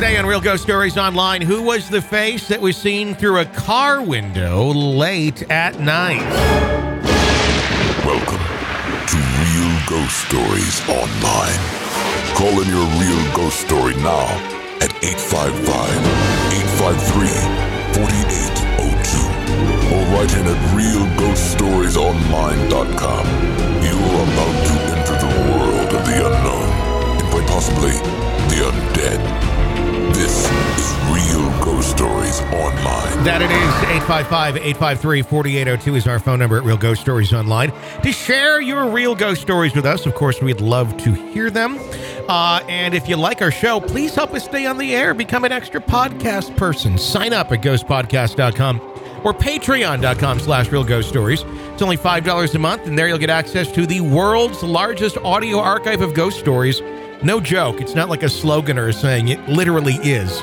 Today on Real Ghost Stories Online, who was the face that was seen through a car window late at night? Welcome to Real Ghost Stories Online. Call in your real ghost story now at 855 853 4802 or write in at realghoststoriesonline.com. You are about to enter the world of the unknown and quite possibly the undead. This is Real Ghost Stories Online. That it is 855 853 4802 is our phone number at Real Ghost Stories Online. To share your real ghost stories with us, of course, we'd love to hear them. Uh, and if you like our show, please help us stay on the air. Become an extra podcast person. Sign up at ghostpodcast.com or patreon.com slash real ghost stories. It's only $5 a month, and there you'll get access to the world's largest audio archive of ghost stories. No joke. It's not like a slogan or a saying. It literally is.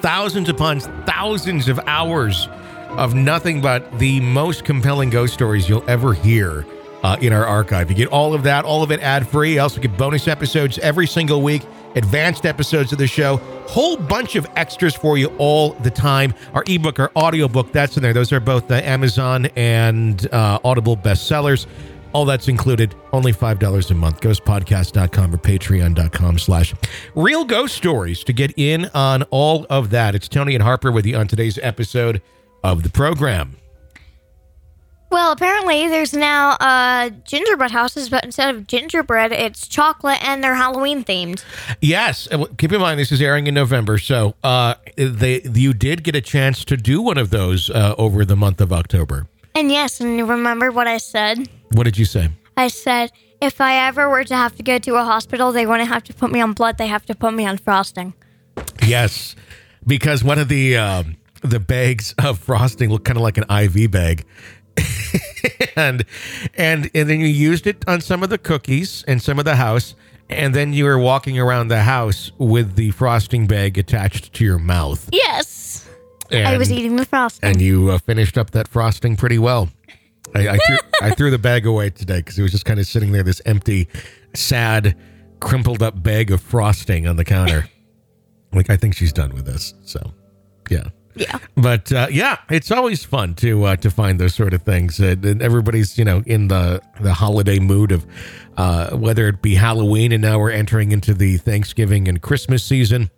Thousands upon thousands of hours of nothing but the most compelling ghost stories you'll ever hear uh, in our archive. You get all of that, all of it ad free. You also get bonus episodes every single week, advanced episodes of the show, whole bunch of extras for you all the time. Our ebook, our audiobook, that's in there. Those are both the Amazon and uh, Audible bestsellers. All that's included, only $5 a month. Ghostpodcast.com or patreon.com slash real ghost stories to get in on all of that. It's Tony and Harper with you on today's episode of the program. Well, apparently there's now uh, gingerbread houses, but instead of gingerbread, it's chocolate, and they're Halloween themed. Yes, uh, keep in mind this is airing in November, so uh, they you did get a chance to do one of those uh, over the month of October. And yes, and you remember what I said? What did you say? I said if I ever were to have to go to a hospital, they wouldn't have to put me on blood; they have to put me on frosting. Yes, because one of the um, the bags of frosting looked kind of like an IV bag. and and and then you used it on some of the cookies and some of the house and then you were walking around the house with the frosting bag attached to your mouth Yes, and, I was eating the frosting. and you uh, finished up that frosting pretty well i, I, threw, I threw the bag away today because it was just kind of sitting there this empty sad crumpled up bag of frosting on the counter. Like i think she's done with this so yeah. Yeah, but uh, yeah, it's always fun to uh, to find those sort of things, and, and everybody's you know in the the holiday mood of uh, whether it be Halloween, and now we're entering into the Thanksgiving and Christmas season.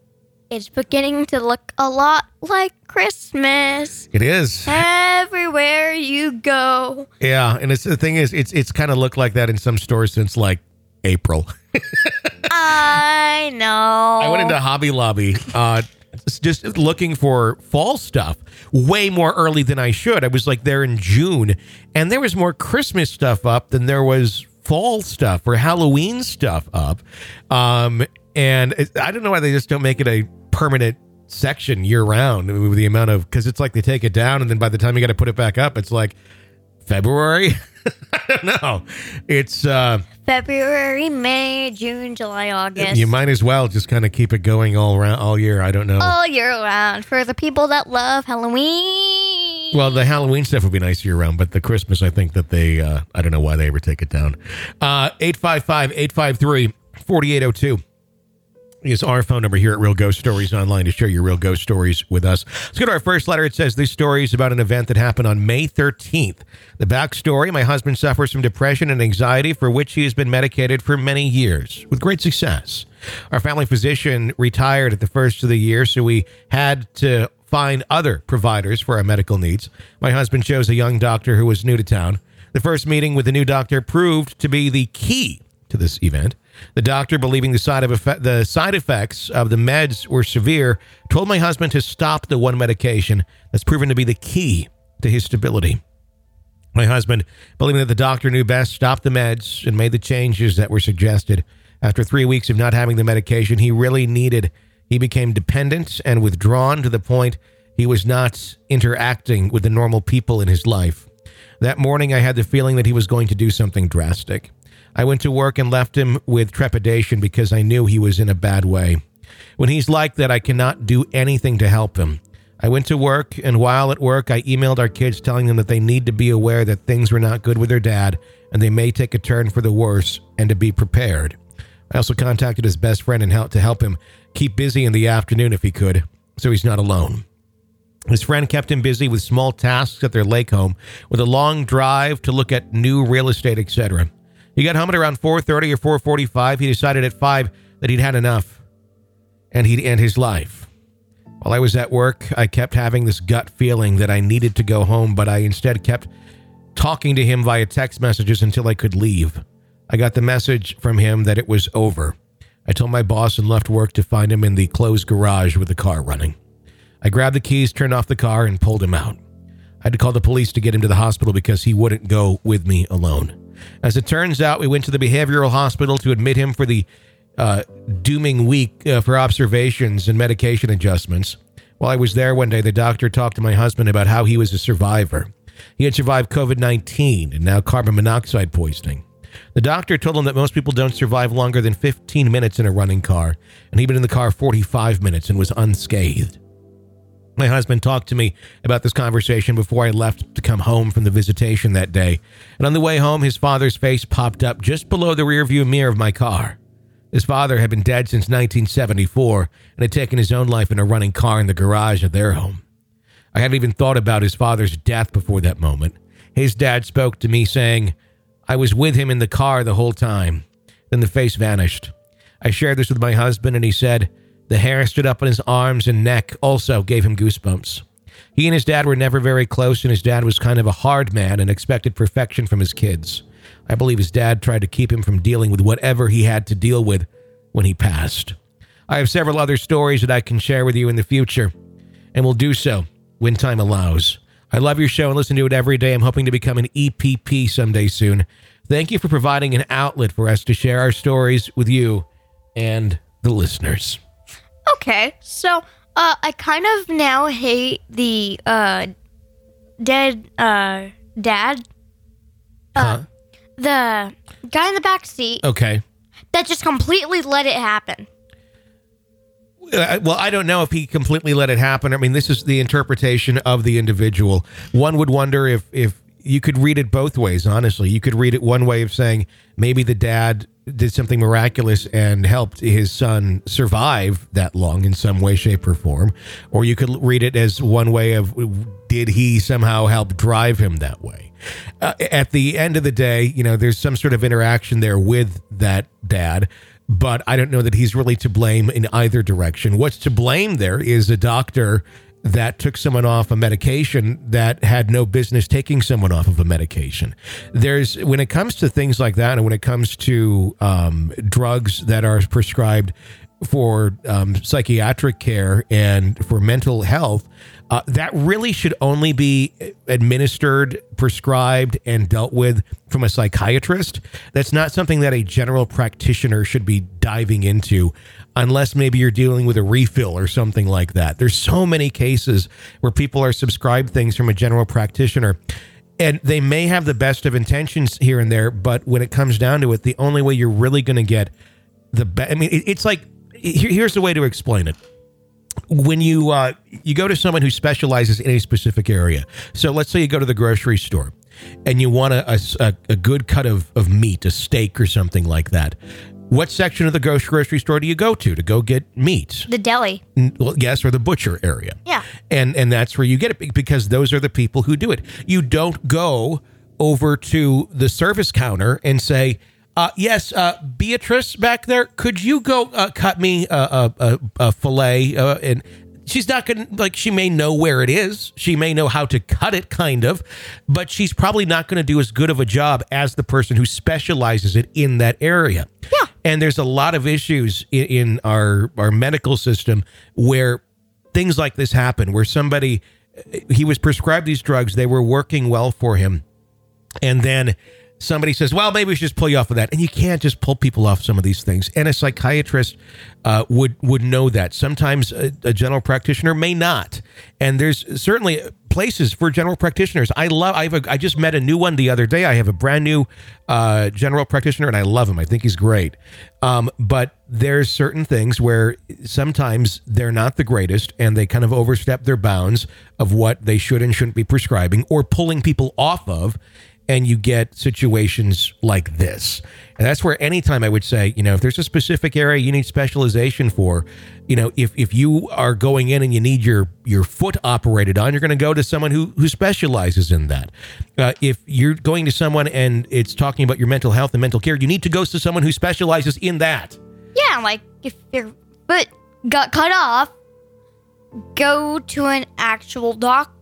It's beginning to look a lot like Christmas It is, everywhere you go. yeah, and it's the thing is, it's it's kind of looked like that in some stores since like April. I know. I went into Hobby Lobby. Uh, just looking for fall stuff way more early than I should. I was like there in June, and there was more Christmas stuff up than there was fall stuff or Halloween stuff up. Um, and I don't know why they just don't make it a permanent section year round with the amount of because it's like they take it down and then by the time you got to put it back up, it's like February. I don't know. It's uh, February, May, June, July, August. you might as well just kind of keep it going all around all year. I don't know. all year round for the people that love Halloween. Well, the Halloween stuff would be nice year round, but the Christmas, I think that they, uh, I don't know why they ever take it down. Uh, 855 853 4802 is our phone number here at Real Ghost Stories Online to share your real ghost stories with us. Let's go to our first letter. It says this story is about an event that happened on May 13th. The backstory my husband suffers from depression and anxiety for which he has been medicated for many years with great success. Our family physician retired at the first of the year, so we had to find other providers for our medical needs. My husband chose a young doctor who was new to town. The first meeting with the new doctor proved to be the key to this event. The doctor, believing the side of effect, the side effects of the meds were severe, told my husband to stop the one medication that's proven to be the key to his stability. My husband, believing that the doctor knew best, stopped the meds and made the changes that were suggested. After three weeks of not having the medication he really needed, he became dependent and withdrawn to the point he was not interacting with the normal people in his life. That morning, I had the feeling that he was going to do something drastic. I went to work and left him with trepidation because I knew he was in a bad way. When he's like that, I cannot do anything to help him. I went to work, and while at work, I emailed our kids telling them that they need to be aware that things were not good with their dad and they may take a turn for the worse and to be prepared. I also contacted his best friend and helped to help him keep busy in the afternoon if he could, so he's not alone. His friend kept him busy with small tasks at their lake home, with a long drive to look at new real estate, etc. He got home at around 4:30 or 4:45. He decided at 5 that he'd had enough and he'd end his life. While I was at work, I kept having this gut feeling that I needed to go home, but I instead kept talking to him via text messages until I could leave. I got the message from him that it was over. I told my boss and left work to find him in the closed garage with the car running. I grabbed the keys, turned off the car, and pulled him out. I had to call the police to get him to the hospital because he wouldn't go with me alone. As it turns out, we went to the behavioral hospital to admit him for the uh, dooming week uh, for observations and medication adjustments. While I was there one day, the doctor talked to my husband about how he was a survivor. He had survived COVID 19 and now carbon monoxide poisoning. The doctor told him that most people don't survive longer than 15 minutes in a running car, and he'd been in the car 45 minutes and was unscathed. My husband talked to me about this conversation before I left to come home from the visitation that day, and on the way home, his father's face popped up just below the rearview mirror of my car. His father had been dead since 1974 and had taken his own life in a running car in the garage of their home. I hadn't even thought about his father's death before that moment. His dad spoke to me saying, I was with him in the car the whole time. Then the face vanished. I shared this with my husband, and he said the hair stood up on his arms and neck also gave him goosebumps. He and his dad were never very close, and his dad was kind of a hard man and expected perfection from his kids. I believe his dad tried to keep him from dealing with whatever he had to deal with when he passed. I have several other stories that I can share with you in the future, and will do so when time allows. I love your show and listen to it every day. I'm hoping to become an EPP someday soon. Thank you for providing an outlet for us to share our stories with you and the listeners. Okay, so uh, I kind of now hate the uh, dead uh, dad, Huh? the guy in the back seat Okay. that just completely let it happen. Uh, well, I don't know if he completely let it happen. I mean, this is the interpretation of the individual. One would wonder if if you could read it both ways. Honestly, you could read it one way of saying maybe the dad did something miraculous and helped his son survive that long in some way, shape, or form, or you could read it as one way of did he somehow help drive him that way. Uh, at the end of the day, you know, there's some sort of interaction there with that dad but I don't know that he's really to blame in either direction. What's to blame there is a doctor that took someone off a medication that had no business taking someone off of a medication. There's when it comes to things like that, and when it comes to um, drugs that are prescribed for um, psychiatric care and for mental health, uh, that really should only be administered, prescribed, and dealt with from a psychiatrist. That's not something that a general practitioner should be diving into unless maybe you're dealing with a refill or something like that. There's so many cases where people are subscribed things from a general practitioner and they may have the best of intentions here and there, but when it comes down to it, the only way you're really going to get the best, I mean, it, it's like, here, here's the way to explain it when you uh, you go to someone who specializes in a specific area. So let's say you go to the grocery store and you want a, a, a good cut of, of meat, a steak or something like that. What section of the grocery store do you go to to go get meat? The deli. Well, yes, or the butcher area. Yeah. And and that's where you get it because those are the people who do it. You don't go over to the service counter and say, uh, "Yes, uh, Beatrice back there, could you go uh, cut me a, a, a, fillet?" Uh, and she's not going to like. She may know where it is. She may know how to cut it, kind of, but she's probably not going to do as good of a job as the person who specializes it in that area. Yeah. And there's a lot of issues in, in our our medical system where things like this happen where somebody he was prescribed these drugs they were working well for him. And then somebody says well maybe we should just pull you off of that. And you can't just pull people off some of these things. And a psychiatrist uh, would would know that. Sometimes a, a general practitioner may not. And there's certainly places for general practitioners. I love i have a, i just met a new one the other day. I have a brand new uh, general practitioner and i love him. I think he's great. Um, but there's certain things where sometimes they're not the greatest and they kind of overstep their bounds of what they should and shouldn't be prescribing or pulling people off of and you get situations like this. And that's where anytime I would say, you know, if there's a specific area you need specialization for, you know, if, if you are going in and you need your your foot operated on, you're going to go to someone who who specializes in that. Uh, if you're going to someone and it's talking about your mental health and mental care, you need to go to someone who specializes in that. Yeah, like if your foot got cut off, go to an actual doctor,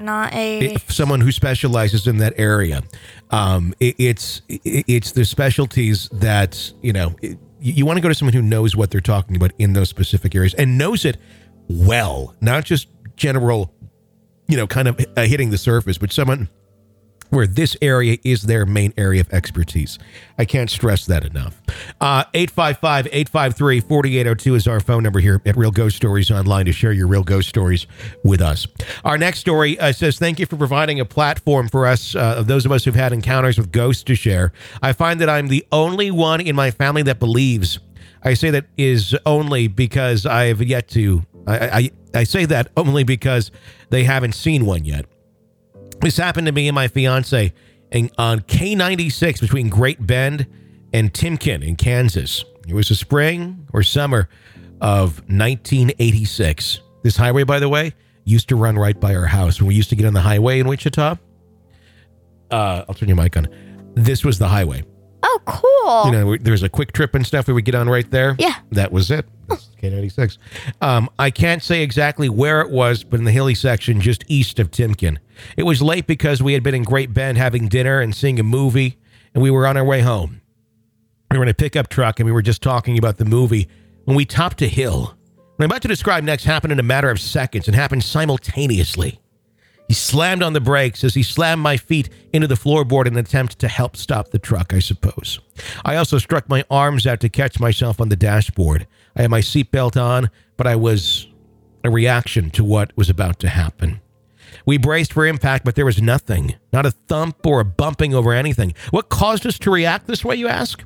not a. Someone who specializes in that area. Um, it, it's it, it's the specialties that you know. You you want to go to someone who knows what they're talking about in those specific areas and knows it well, not just general, you know, kind of uh, hitting the surface, but someone where this area is their main area of expertise. I can't stress that enough. Uh, 855 853 4802 is our phone number here at Real Ghost Stories Online to share your real ghost stories with us. Our next story uh, says, Thank you for providing a platform for us, uh, those of us who've had encounters with ghosts to share. I find that I'm the only one in my family that believes. I say that is only because I have yet to. I, I, I say that only because they haven't seen one yet. This happened to me and my fiance in, on K96 between Great Bend and Timken in Kansas. It was the spring or summer of 1986. This highway, by the way, used to run right by our house when we used to get on the highway in Wichita. Uh, I'll turn your mic on. This was the highway. Oh, cool. You know, there's a quick trip and stuff we would get on right there. Yeah. That was it. K96. Um, I can't say exactly where it was, but in the hilly section just east of Timken. It was late because we had been in Great Bend having dinner and seeing a movie, and we were on our way home. We were in a pickup truck and we were just talking about the movie when we topped a hill. What I'm about to describe next happened in a matter of seconds and happened simultaneously. He slammed on the brakes as he slammed my feet into the floorboard in an attempt to help stop the truck, I suppose. I also struck my arms out to catch myself on the dashboard. I had my seatbelt on, but I was a reaction to what was about to happen. We braced for impact, but there was nothing, not a thump or a bumping over anything. What caused us to react this way, you ask?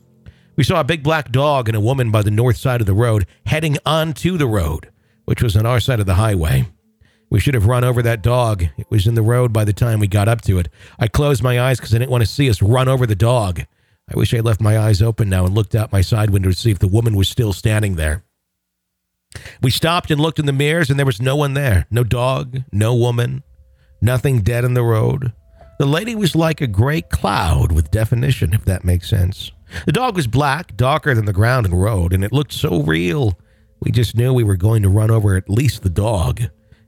We saw a big black dog and a woman by the north side of the road heading onto the road, which was on our side of the highway. We should have run over that dog. It was in the road by the time we got up to it. I closed my eyes because I didn't want to see us run over the dog. I wish I left my eyes open now and looked out my side window to see if the woman was still standing there. We stopped and looked in the mirrors, and there was no one there no dog, no woman, nothing dead in the road. The lady was like a gray cloud with definition, if that makes sense. The dog was black, darker than the ground and road, and it looked so real. We just knew we were going to run over at least the dog.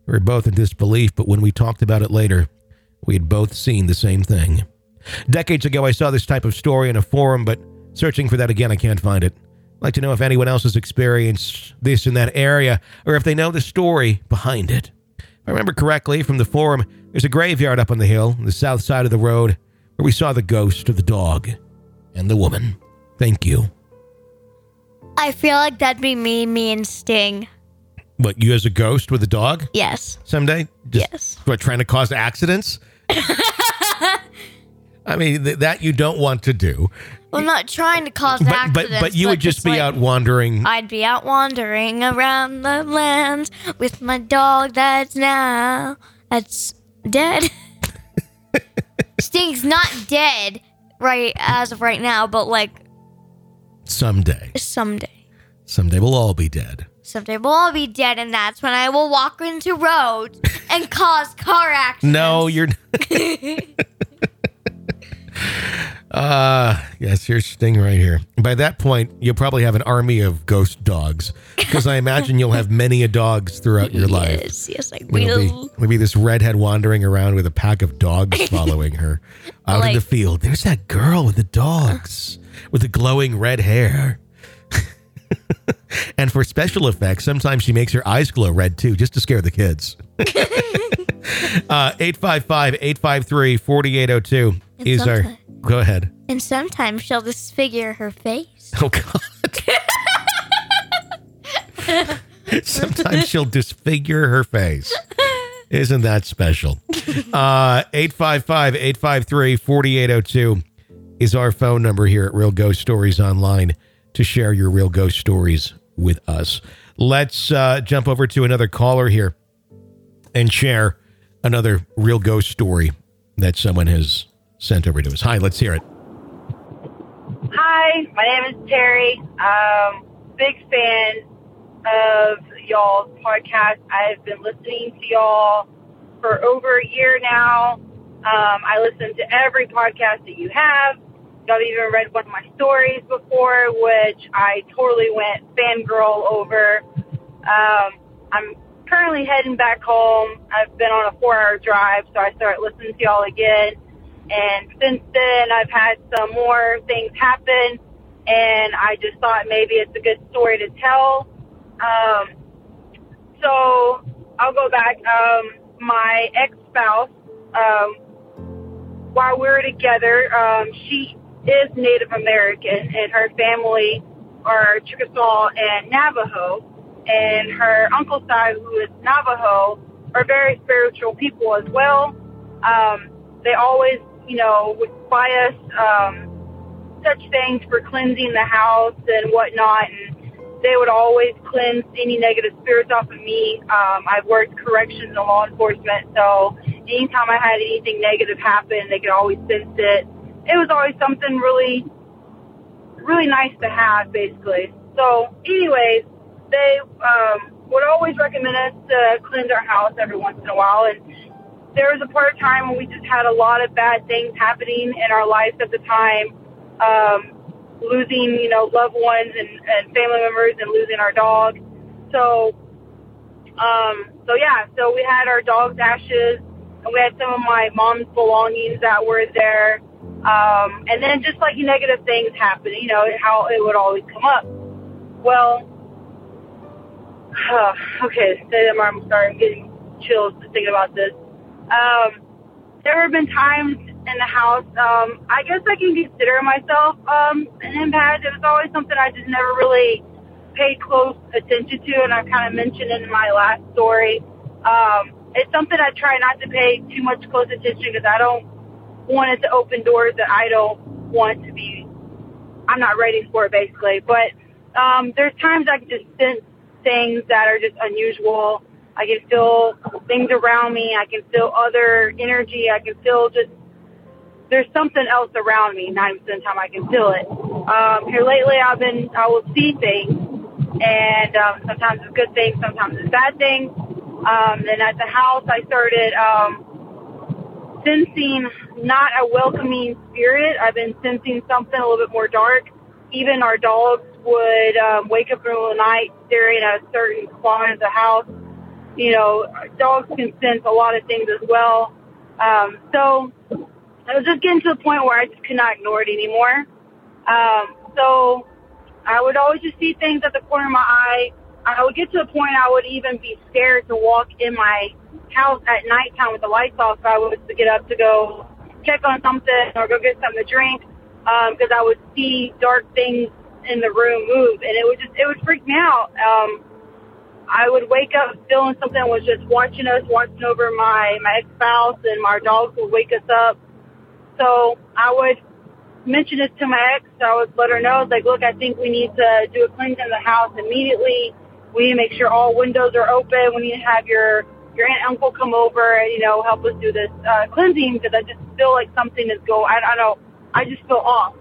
We were both in disbelief, but when we talked about it later, we had both seen the same thing. Decades ago, I saw this type of story in a forum, but searching for that again, I can't find it. I'd like to know if anyone else has experienced this in that area, or if they know the story behind it. If I remember correctly from the forum, there's a graveyard up on the hill, on the south side of the road, where we saw the ghost of the dog and the woman. Thank you. I feel like that'd be me, me and Sting. What, you as a ghost with a dog Yes. someday? Just, Yes. What, trying to cause accidents? I mean, th- that you don't want to do. Well, I'm not trying to cause But, but, accidents. but you would just be like, out wandering. I'd be out wandering around the land with my dog that's now that's dead. Sting's not dead right as of right now, but like someday. someday. Someday we'll all be dead. Someday we'll all be dead, and that's when I will walk into roads and cause car accidents. No, you're. uh yes, here's Sting right here. By that point, you'll probably have an army of ghost dogs because I imagine you'll have many a dogs throughout your life. Yes, yes, I It'll be, will. it'll be this redhead wandering around with a pack of dogs following her out in the field. There's that girl with the dogs with the glowing red hair. and for special effects, sometimes she makes her eyes glow red too, just to scare the kids. uh, 855 853 4802 is our. Go ahead. And sometimes she'll disfigure her face. Oh, God. Sometimes she'll disfigure her face. Isn't that special? Uh, 855 853 4802 is our phone number here at Real Ghost Stories Online to share your real ghost stories with us. Let's uh, jump over to another caller here and share another real ghost story that someone has sent over to us. Hi, let's hear it. Hi, my name is Terry. Um, big fan of y'all's podcast. I've been listening to y'all for over a year now. Um, I listen to every podcast that you have. Y'all even read one of my stories before, which I totally went fangirl over. Um, I'm currently heading back home. I've been on a four hour drive, so I started listening to y'all again. And since then, I've had some more things happen, and I just thought maybe it's a good story to tell. Um, so I'll go back. Um, my ex spouse, um, while we were together, um, she is Native American, and her family are Chickasaw and Navajo. And her uncle's side, who is Navajo, are very spiritual people as well. Um, they always, you know, would buy us um, such things for cleansing the house and whatnot. And they would always cleanse any negative spirits off of me. Um, I've worked corrections and law enforcement, so anytime I had anything negative happen, they could always sense it. It was always something really, really nice to have, basically. So, anyways, they um, would always recommend us to cleanse our house every once in a while. And there was a part of time when we just had a lot of bad things happening in our lives at the time. Um, losing, you know, loved ones and, and family members and losing our dog. So, um, so yeah, so we had our dog's ashes and we had some of my mom's belongings that were there. Um, and then just like negative things happen, you know, how it would always come up. Well, uh, okay, I'm starting getting chills thinking about this. Um, there have been times in the house. Um, I guess I can consider myself um, an empath. It was always something I just never really paid close attention to, and I kind of mentioned in my last story. Um, it's something I try not to pay too much close attention because I don't want it to open doors that I don't want to be. I'm not ready for it, basically. But um, there's times I can just sense things that are just unusual. I can feel things around me. I can feel other energy. I can feel just there's something else around me. 90% of the time I can feel it. Um, here lately I've been, I will see things and, um, sometimes it's good things, sometimes it's bad things. Um, then at the house I started, um, sensing not a welcoming spirit. I've been sensing something a little bit more dark. Even our dogs would, um, wake up in the middle of the night staring at a certain spot of the house. You know, dogs can sense a lot of things as well. Um, so I was just getting to the point where I just could not ignore it anymore. Um, so I would always just see things at the corner of my eye. I would get to the point I would even be scared to walk in my house at nighttime with the lights off. So I would get up to go check on something or go get something to drink because um, I would see dark things in the room move, and it would just it would freak me out. Um, I would wake up feeling something was just watching us, watching over my my ex spouse, and my dogs would wake us up so I would mention this to my ex. I would let her know, like, look, I think we need to do a cleansing in the house immediately. We need to make sure all windows are open. We need to have your your aunt uncle come over and you know help us do this uh, cleansing because I just feel like something is going. I, I don't. I just feel off.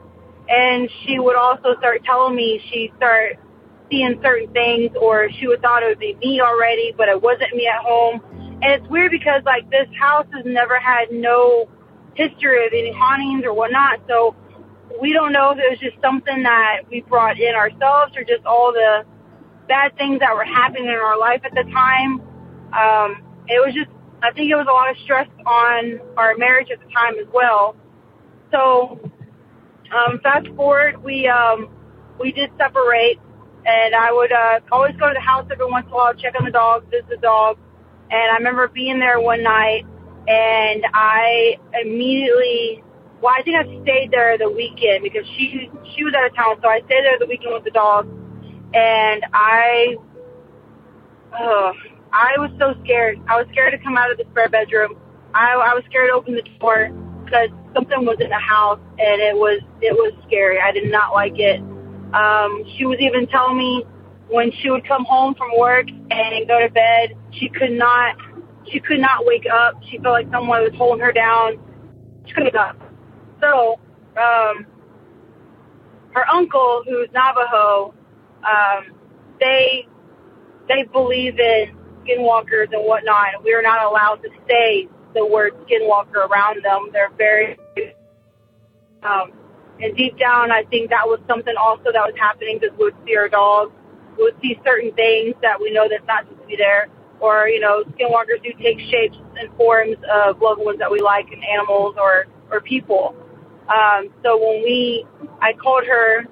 And she would also start telling me she start seeing certain things, or she would thought it would be me already, but it wasn't me at home. And it's weird because like this house has never had no history of any hauntings or whatnot. So we don't know if it was just something that we brought in ourselves or just all the bad things that were happening in our life at the time. Um, it was just, I think it was a lot of stress on our marriage at the time as well. So, um, fast forward, we, um, we did separate and I would, uh, always go to the house every once in a while, check on the dog, visit the dog. And I remember being there one night and I immediately well, I think I stayed there the weekend because she she was out of town, so I stayed there the weekend with the dog, and I, uh, I was so scared. I was scared to come out of the spare bedroom. I, I was scared to open the door because something was in the house, and it was it was scary. I did not like it. Um, she was even telling me when she would come home from work and go to bed, she could not she could not wake up. She felt like someone was holding her down. She couldn't up. So, um, her uncle, who's Navajo, um, they they believe in skinwalkers and whatnot. We are not allowed to say the word skinwalker around them. They're very um, and deep down, I think that was something also that was happening because we would see our dogs, we would see certain things that we know that's not supposed to be there. Or, you know, skinwalkers do take shapes and forms of loved ones that we like in animals or, or people. Um, so when we, I called her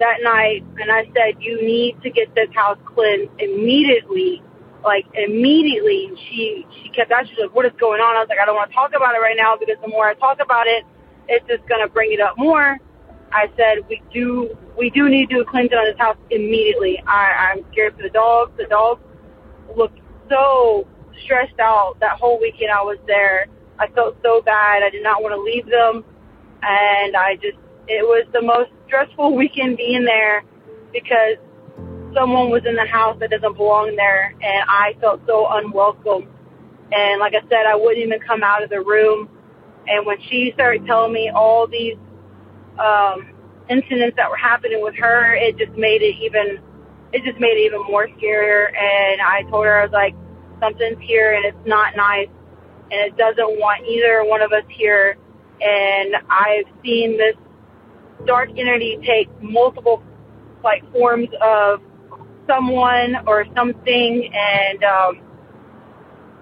that night and I said, you need to get this house cleansed immediately. Like immediately. She, she kept asking, she's like, what is going on? I was like, I don't want to talk about it right now because the more I talk about it, it's just going to bring it up more. I said, we do, we do need to do a cleansing on this house immediately. I, I'm scared for the dogs. The dogs looked so stressed out that whole weekend I was there. I felt so bad. I did not want to leave them. And I just, it was the most stressful weekend being there because someone was in the house that doesn't belong there. And I felt so unwelcome. And like I said, I wouldn't even come out of the room. And when she started telling me all these um, incidents that were happening with her, it just made it even, it just made it even more scarier. And I told her, I was like, something's here and it's not nice and it doesn't want either one of us here. And I've seen this dark entity take multiple like forms of someone or something and um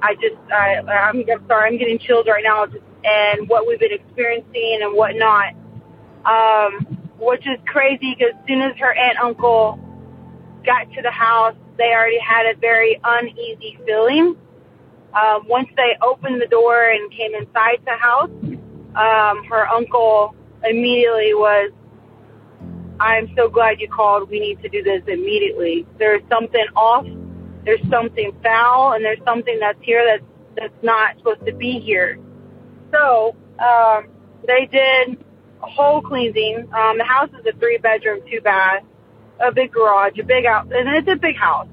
I just I I'm, I'm sorry I'm getting chills right now just and what we've been experiencing and whatnot. Um which is crazy because as soon as her aunt uncle got to the house they already had a very uneasy feeling. Um once they opened the door and came inside the house um her uncle immediately was I'm so glad you called. We need to do this immediately. There's something off. There's something foul, and there's something that's here that's that's not supposed to be here. So um, they did a whole cleansing. Um, the house is a three bedroom, two bath, a big garage, a big out, and it's a big house.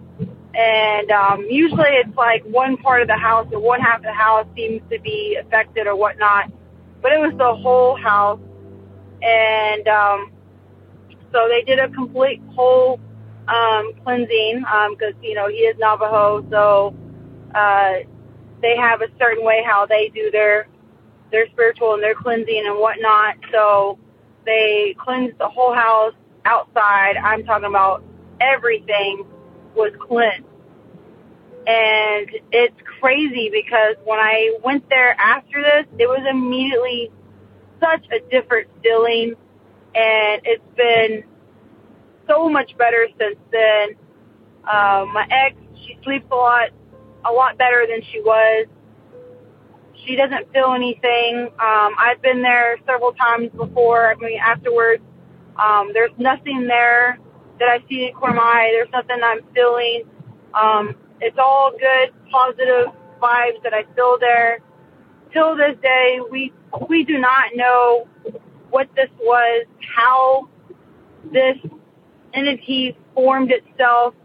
And um, usually it's like one part of the house or one half of the house seems to be affected or whatnot, but it was the whole house. And um, so they did a complete whole um, cleansing because you know he is Navajo, so uh, they have a certain way how they do their their spiritual and their cleansing and whatnot. So they cleansed the whole house outside. I'm talking about everything was cleansed. And it's crazy because when I went there after this, it was immediately such a different feeling and it's been so much better since then. Um, my ex, she sleeps a lot, a lot better than she was. She doesn't feel anything. Um, I've been there several times before. I mean, afterwards, um, there's nothing there that I see in corner. There's nothing I'm feeling. Um, it's all good, positive vibes that I feel there. Till this day, we we do not know what this was, how this entity formed itself.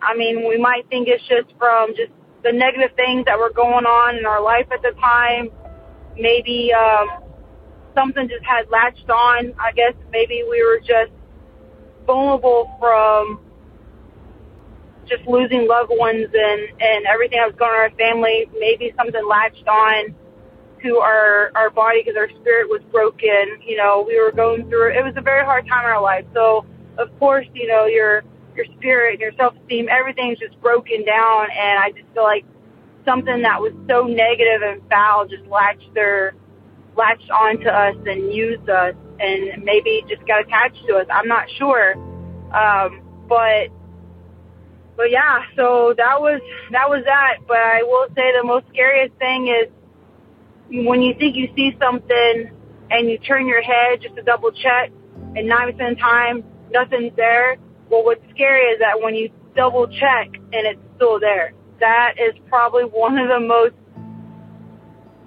I mean, we might think it's just from just the negative things that were going on in our life at the time. Maybe um, something just had latched on. I guess maybe we were just vulnerable from just losing loved ones and and everything that was going on in our family. Maybe something latched on to our our body because our spirit was broken. You know, we were going through. It was a very hard time in our life. So of course, you know your your spirit and your self esteem, everything's just broken down. And I just feel like something that was so negative and foul just latched their latched onto us and used us and maybe just got attached to us. I'm not sure. Um, but but yeah, so that was that was that. But I will say the most scariest thing is when you think you see something and you turn your head just to double check, and nine percent of the time nothing's there. Well, what's scary is that when you double check and it's still there, that is probably one of the most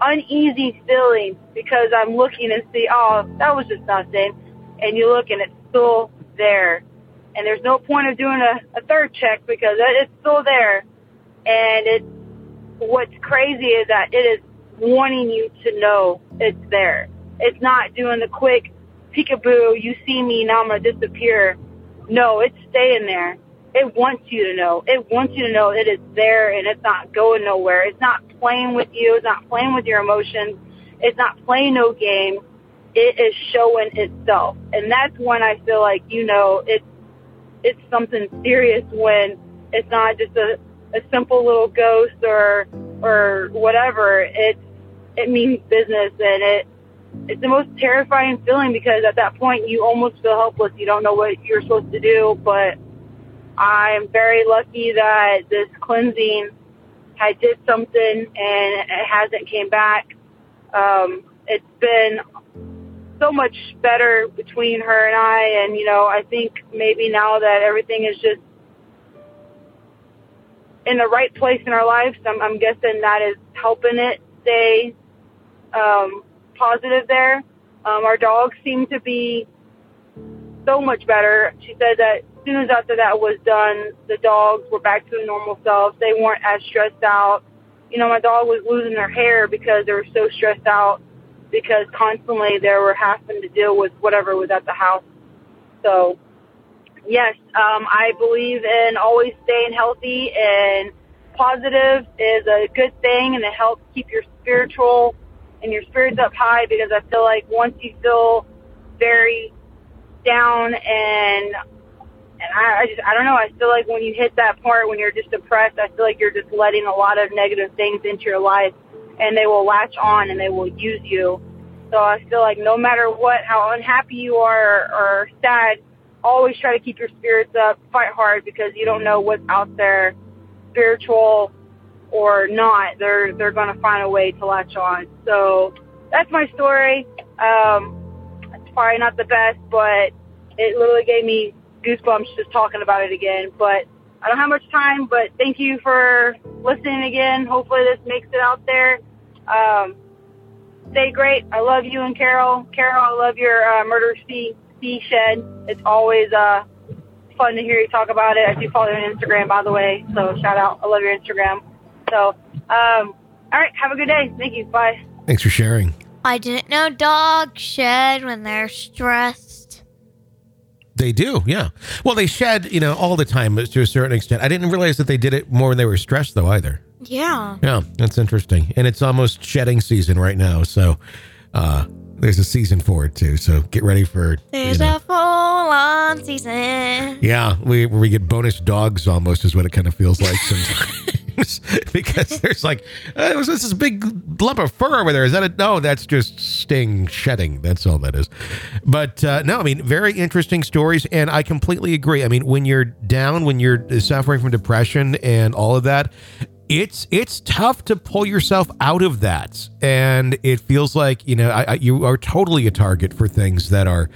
uneasy feelings because I'm looking and see, oh, that was just nothing, and you look and it's still there, and there's no point of doing a, a third check because it's still there, and it's what's crazy is that it is wanting you to know it's there. It's not doing the quick peekaboo, you see me, now I'm going to disappear. No, it's staying there. It wants you to know. It wants you to know it is there and it's not going nowhere. It's not playing with you. It's not playing with your emotions. It's not playing no game. It is showing itself. And that's when I feel like, you know, it's, it's something serious when it's not just a, a simple little ghost or, or whatever. It's, it means business and it, it's the most terrifying feeling because at that point you almost feel helpless. You don't know what you're supposed to do, but I'm very lucky that this cleansing had did something and it hasn't came back. Um, it's been so much better between her and I, and you know, I think maybe now that everything is just in the right place in our lives, I'm, I'm guessing that is helping it stay um, positive there. Um, our dogs seem to be so much better. She said that as soon as after that was done, the dogs were back to their normal selves. They weren't as stressed out. You know, my dog was losing their hair because they were so stressed out because constantly they were having to deal with whatever was at the house. So, yes, um, I believe in always staying healthy and positive is a good thing and it helps keep your spiritual and your spirits up high because I feel like once you feel very down and and I, I just I don't know I feel like when you hit that part when you're just depressed I feel like you're just letting a lot of negative things into your life and they will latch on and they will use you. So I feel like no matter what how unhappy you are or, or sad always try to keep your spirits up fight hard because you don't know what's out there spiritual or not, they're they're going to find a way to latch on. So that's my story. Um, it's probably not the best, but it literally gave me goosebumps just talking about it again. But I don't have much time. But thank you for listening again. Hopefully this makes it out there. Um, stay great. I love you and Carol. Carol, I love your uh, murder sea sea shed. It's always uh, fun to hear you talk about it. I do follow you on Instagram, by the way. So shout out. I love your Instagram. So, um, all right. Have a good day. Thank you. Bye. Thanks for sharing. I didn't know dogs shed when they're stressed. They do, yeah. Well, they shed, you know, all the time to a certain extent. I didn't realize that they did it more when they were stressed, though, either. Yeah. Yeah, that's interesting. And it's almost shedding season right now. So, uh, there's a season for it too. So get ready for. There's you know, a full on season. Yeah, we we get bonus dogs almost is what it kind of feels like sometimes because there's like uh, was this big lump of fur over there? Is that a no? That's just sting shedding. That's all that is. But uh, no, I mean very interesting stories, and I completely agree. I mean when you're down, when you're suffering from depression and all of that, it's it's tough to pull yourself out of that. And it feels like you know I, I, you are totally a target for things that are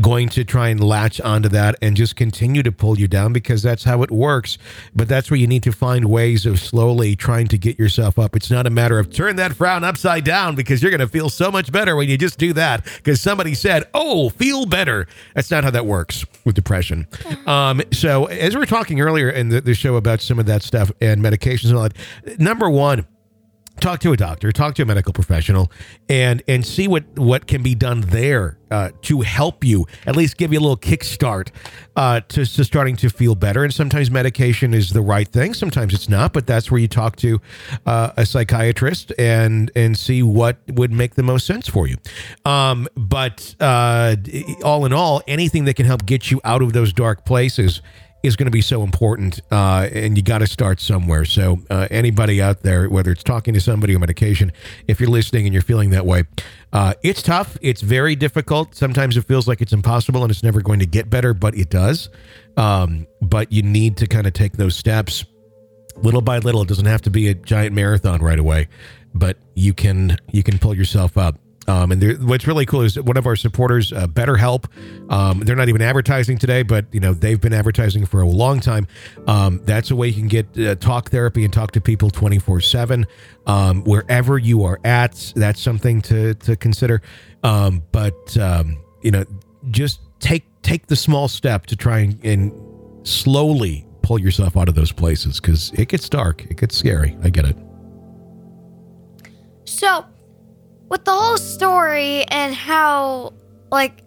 going to try and latch onto that and just continue to pull you down because that's how it works. But that's where you need to find ways of slowly trying to get yourself up. It's not a matter of turn that frown upside down because you're going to feel so much better when you just do that. Because somebody said oh feel better. That's not how that works with depression. Um, so as we were talking earlier in the, the show about some of that stuff and medications and all that number one talk to a doctor talk to a medical professional and and see what what can be done there uh, to help you at least give you a little kickstart uh, to, to starting to feel better. And sometimes medication is the right thing sometimes it's not but that's where you talk to uh, a psychiatrist and and see what would make the most sense for you. Um, but uh, all in all anything that can help get you out of those dark places is going to be so important, uh, and you got to start somewhere. So, uh, anybody out there, whether it's talking to somebody or medication, if you're listening and you're feeling that way, uh, it's tough. It's very difficult. Sometimes it feels like it's impossible and it's never going to get better, but it does. Um, but you need to kind of take those steps little by little. It doesn't have to be a giant marathon right away, but you can you can pull yourself up. Um, and what's really cool is one of our supporters, uh, BetterHelp. Um, they're not even advertising today, but you know they've been advertising for a long time. Um, that's a way you can get uh, talk therapy and talk to people twenty four seven wherever you are at. That's something to to consider. Um, but um, you know, just take take the small step to try and, and slowly pull yourself out of those places because it gets dark, it gets scary. I get it. So, with the whole story and how, like,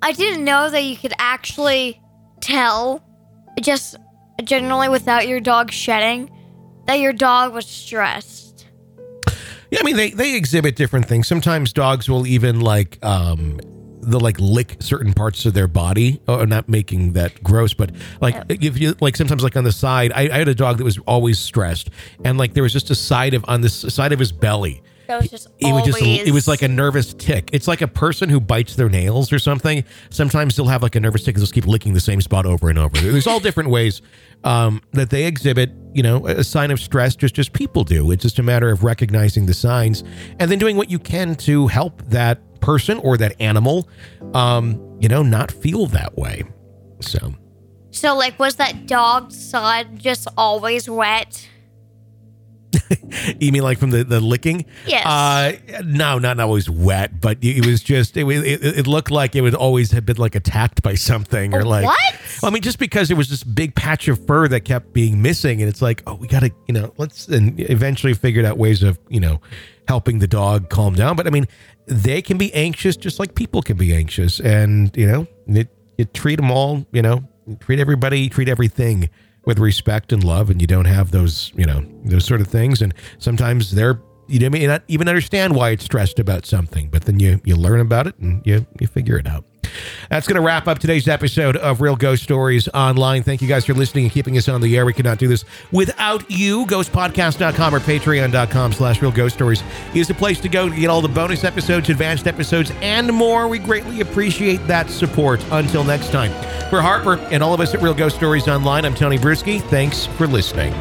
I didn't know that you could actually tell just generally without your dog shedding that your dog was stressed. Yeah, I mean they they exhibit different things. Sometimes dogs will even like um they'll like lick certain parts of their body. Oh, not making that gross, but like if you like sometimes like on the side, I, I had a dog that was always stressed, and like there was just a side of on the side of his belly. That was just It was just it was like a nervous tic. It's like a person who bites their nails or something. Sometimes they'll have like a nervous tic and just keep licking the same spot over and over. There's all different ways um, that they exhibit, you know, a sign of stress, just as people do. It's just a matter of recognizing the signs and then doing what you can to help that person or that animal, um, you know, not feel that way. So So, like, was that dog's side just always wet? you mean like from the, the licking? Yes. Uh, no, not always wet, but it was just it, it, it looked like it would always have been like attacked by something or like What? Well, I mean, just because it was this big patch of fur that kept being missing, and it's like, oh, we got to, you know, let's and eventually figured out ways of, you know, helping the dog calm down. But I mean, they can be anxious just like people can be anxious, and you know, it, you treat them all, you know, treat everybody, treat everything with respect and love, and you don't have those, you know, those sort of things. And sometimes they're you may not even understand why it's stressed about something, but then you you learn about it and you you figure it out. That's going to wrap up today's episode of Real Ghost Stories Online. Thank you guys for listening and keeping us on the air. We cannot do this without you. Ghostpodcast.com or patreon.com slash real ghost stories is the place to go to get all the bonus episodes, advanced episodes, and more. We greatly appreciate that support. Until next time, for Harper and all of us at Real Ghost Stories Online, I'm Tony Brueski. Thanks for listening.